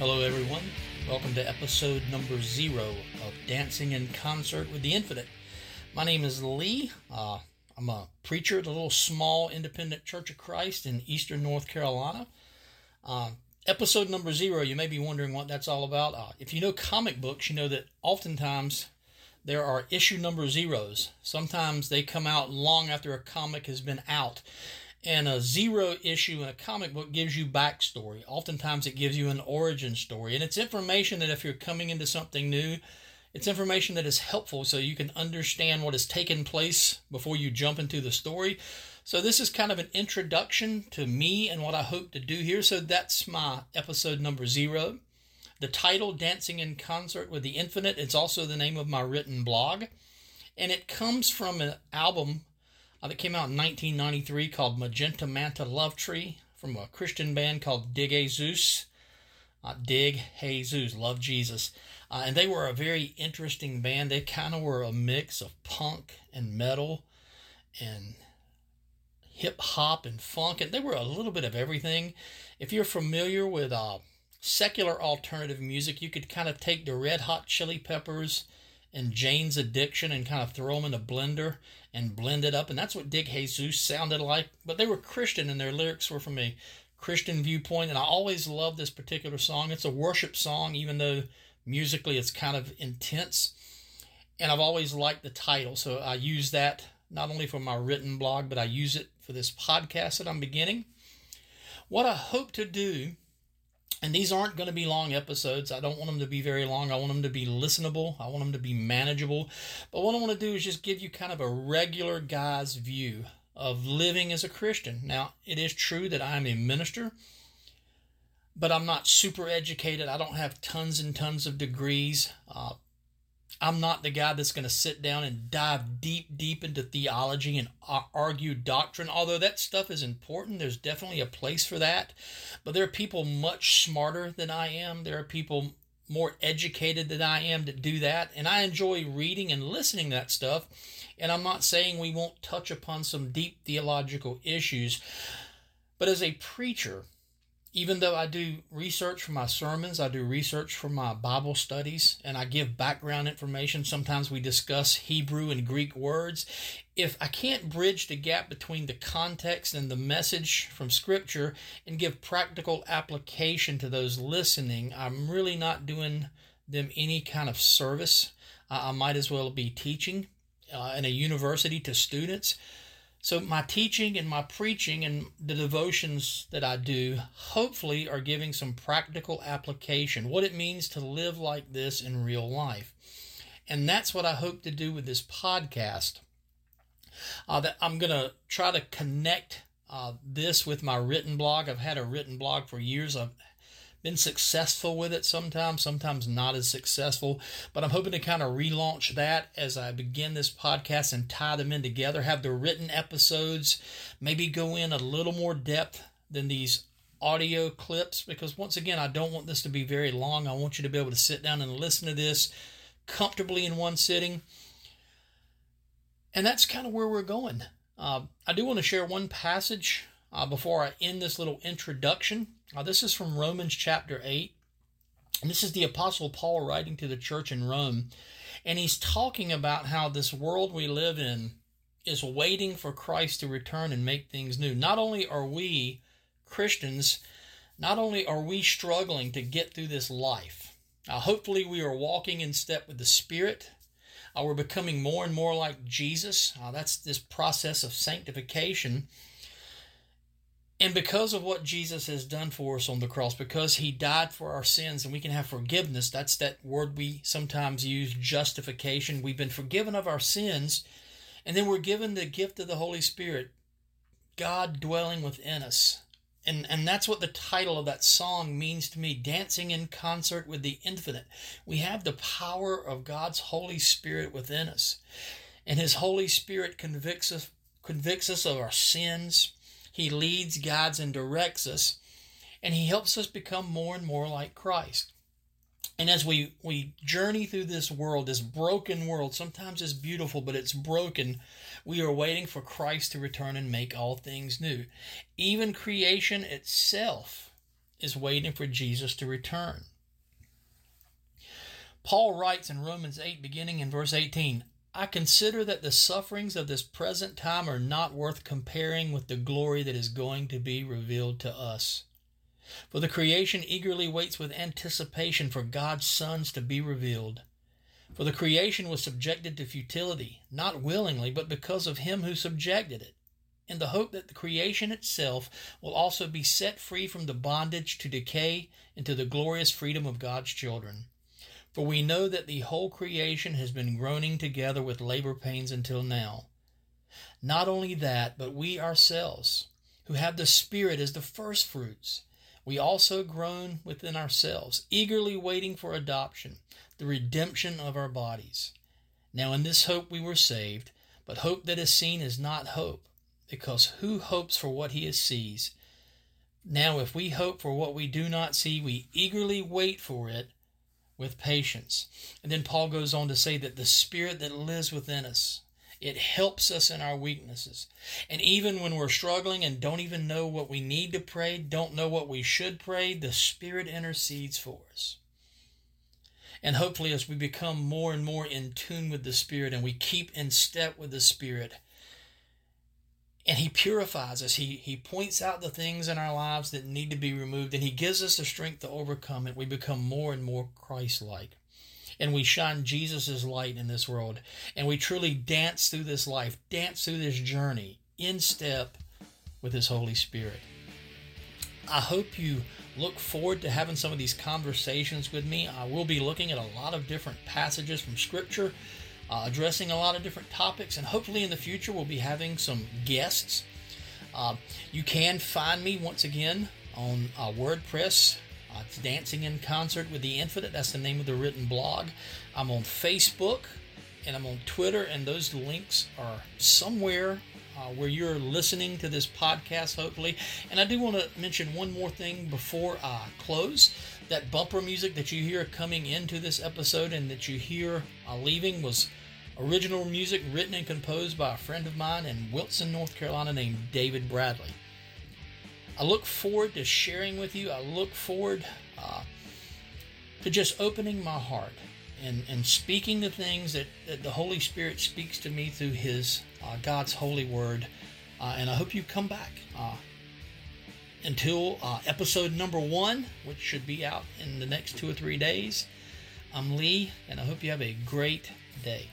Hello, everyone. Welcome to episode number zero of Dancing in Concert with the Infinite. My name is Lee. Uh, I'm a preacher at a little small independent Church of Christ in eastern North Carolina. Uh, episode number zero, you may be wondering what that's all about. Uh, if you know comic books, you know that oftentimes there are issue number zeros. Sometimes they come out long after a comic has been out. And a zero issue in a comic book gives you backstory. Oftentimes it gives you an origin story. And it's information that if you're coming into something new, it's information that is helpful so you can understand what has taken place before you jump into the story. So this is kind of an introduction to me and what I hope to do here. So that's my episode number zero. The title, Dancing in Concert with the Infinite, it's also the name of my written blog. And it comes from an album uh, that came out in 1993 called Magenta Manta Love Tree from a Christian band called Dig Jesus. Uh, Dig Jesus, Love Jesus. Uh, and they were a very interesting band. They kind of were a mix of punk and metal and hip hop and funk, and they were a little bit of everything. If you're familiar with uh, secular alternative music, you could kind of take the Red Hot Chili Peppers and Jane's Addiction and kind of throw them in a blender and blend it up. And that's what Dig Jesus sounded like. But they were Christian and their lyrics were from a Christian viewpoint. And I always love this particular song. It's a worship song, even though musically it's kind of intense. And I've always liked the title. So I use that not only for my written blog, but I use it for this podcast that I'm beginning. What I hope to do and these aren't going to be long episodes. I don't want them to be very long. I want them to be listenable. I want them to be manageable. But what I want to do is just give you kind of a regular guy's view of living as a Christian. Now, it is true that I'm a minister, but I'm not super educated. I don't have tons and tons of degrees. Uh, I'm not the guy that's going to sit down and dive deep, deep into theology and argue doctrine. Although that stuff is important, there's definitely a place for that. But there are people much smarter than I am. There are people more educated than I am to do that. And I enjoy reading and listening to that stuff. And I'm not saying we won't touch upon some deep theological issues. But as a preacher, even though I do research for my sermons, I do research for my Bible studies, and I give background information. Sometimes we discuss Hebrew and Greek words. If I can't bridge the gap between the context and the message from Scripture and give practical application to those listening, I'm really not doing them any kind of service. I might as well be teaching uh, in a university to students. So, my teaching and my preaching and the devotions that I do hopefully are giving some practical application, what it means to live like this in real life. And that's what I hope to do with this podcast. Uh, that I'm going to try to connect uh, this with my written blog. I've had a written blog for years. I've been successful with it sometimes, sometimes not as successful. But I'm hoping to kind of relaunch that as I begin this podcast and tie them in together, have the written episodes, maybe go in a little more depth than these audio clips because once again I don't want this to be very long. I want you to be able to sit down and listen to this comfortably in one sitting. And that's kind of where we're going. Uh, I do want to share one passage uh, before I end this little introduction. This is from Romans chapter 8. And this is the Apostle Paul writing to the church in Rome. And he's talking about how this world we live in is waiting for Christ to return and make things new. Not only are we Christians, not only are we struggling to get through this life, uh, hopefully we are walking in step with the Spirit. Uh, we're becoming more and more like Jesus. Uh, that's this process of sanctification. And because of what Jesus has done for us on the cross, because he died for our sins and we can have forgiveness, that's that word we sometimes use, justification. We've been forgiven of our sins, and then we're given the gift of the Holy Spirit, God dwelling within us. And, and that's what the title of that song means to me dancing in concert with the infinite. We have the power of God's Holy Spirit within us. And His Holy Spirit convicts us, convicts us of our sins he leads, guides, and directs us, and He helps us become more and more like Christ. And as we, we journey through this world, this broken world, sometimes it's beautiful, but it's broken. We are waiting for Christ to return and make all things new. Even creation itself is waiting for Jesus to return. Paul writes in Romans 8, beginning in verse 18 I consider that the sufferings of this present time are not worth comparing with the glory that is going to be revealed to us. For the creation eagerly waits with anticipation for God's sons to be revealed. For the creation was subjected to futility, not willingly, but because of him who subjected it, in the hope that the creation itself will also be set free from the bondage to decay into the glorious freedom of God's children. For we know that the whole creation has been groaning together with labor pains until now. Not only that, but we ourselves, who have the Spirit as the first fruits, we also groan within ourselves, eagerly waiting for adoption, the redemption of our bodies. Now in this hope we were saved, but hope that is seen is not hope because who hopes for what he sees? Now, if we hope for what we do not see, we eagerly wait for it with patience. And then Paul goes on to say that the Spirit that lives within us, it helps us in our weaknesses. And even when we're struggling and don't even know what we need to pray, don't know what we should pray, the Spirit intercedes for us. And hopefully, as we become more and more in tune with the Spirit and we keep in step with the Spirit, and he purifies us. He he points out the things in our lives that need to be removed, and he gives us the strength to overcome it. We become more and more Christ-like, and we shine Jesus' light in this world, and we truly dance through this life, dance through this journey in step with His Holy Spirit. I hope you look forward to having some of these conversations with me. I will be looking at a lot of different passages from Scripture uh, addressing a lot of different topics, and hopefully in the future we'll be having some guests. Uh, you can find me once again on uh, WordPress. Uh, it's Dancing in Concert with the Infinite. That's the name of the written blog. I'm on Facebook and I'm on Twitter, and those links are somewhere uh, where you're listening to this podcast, hopefully. And I do want to mention one more thing before I close. That bumper music that you hear coming into this episode and that you hear uh, leaving was Original music written and composed by a friend of mine in Wilson, North Carolina named David Bradley. I look forward to sharing with you. I look forward uh, to just opening my heart and, and speaking the things that, that the Holy Spirit speaks to me through His uh, God's holy word. Uh, and I hope you come back. Uh, until uh, episode number one, which should be out in the next two or three days, I'm Lee, and I hope you have a great day.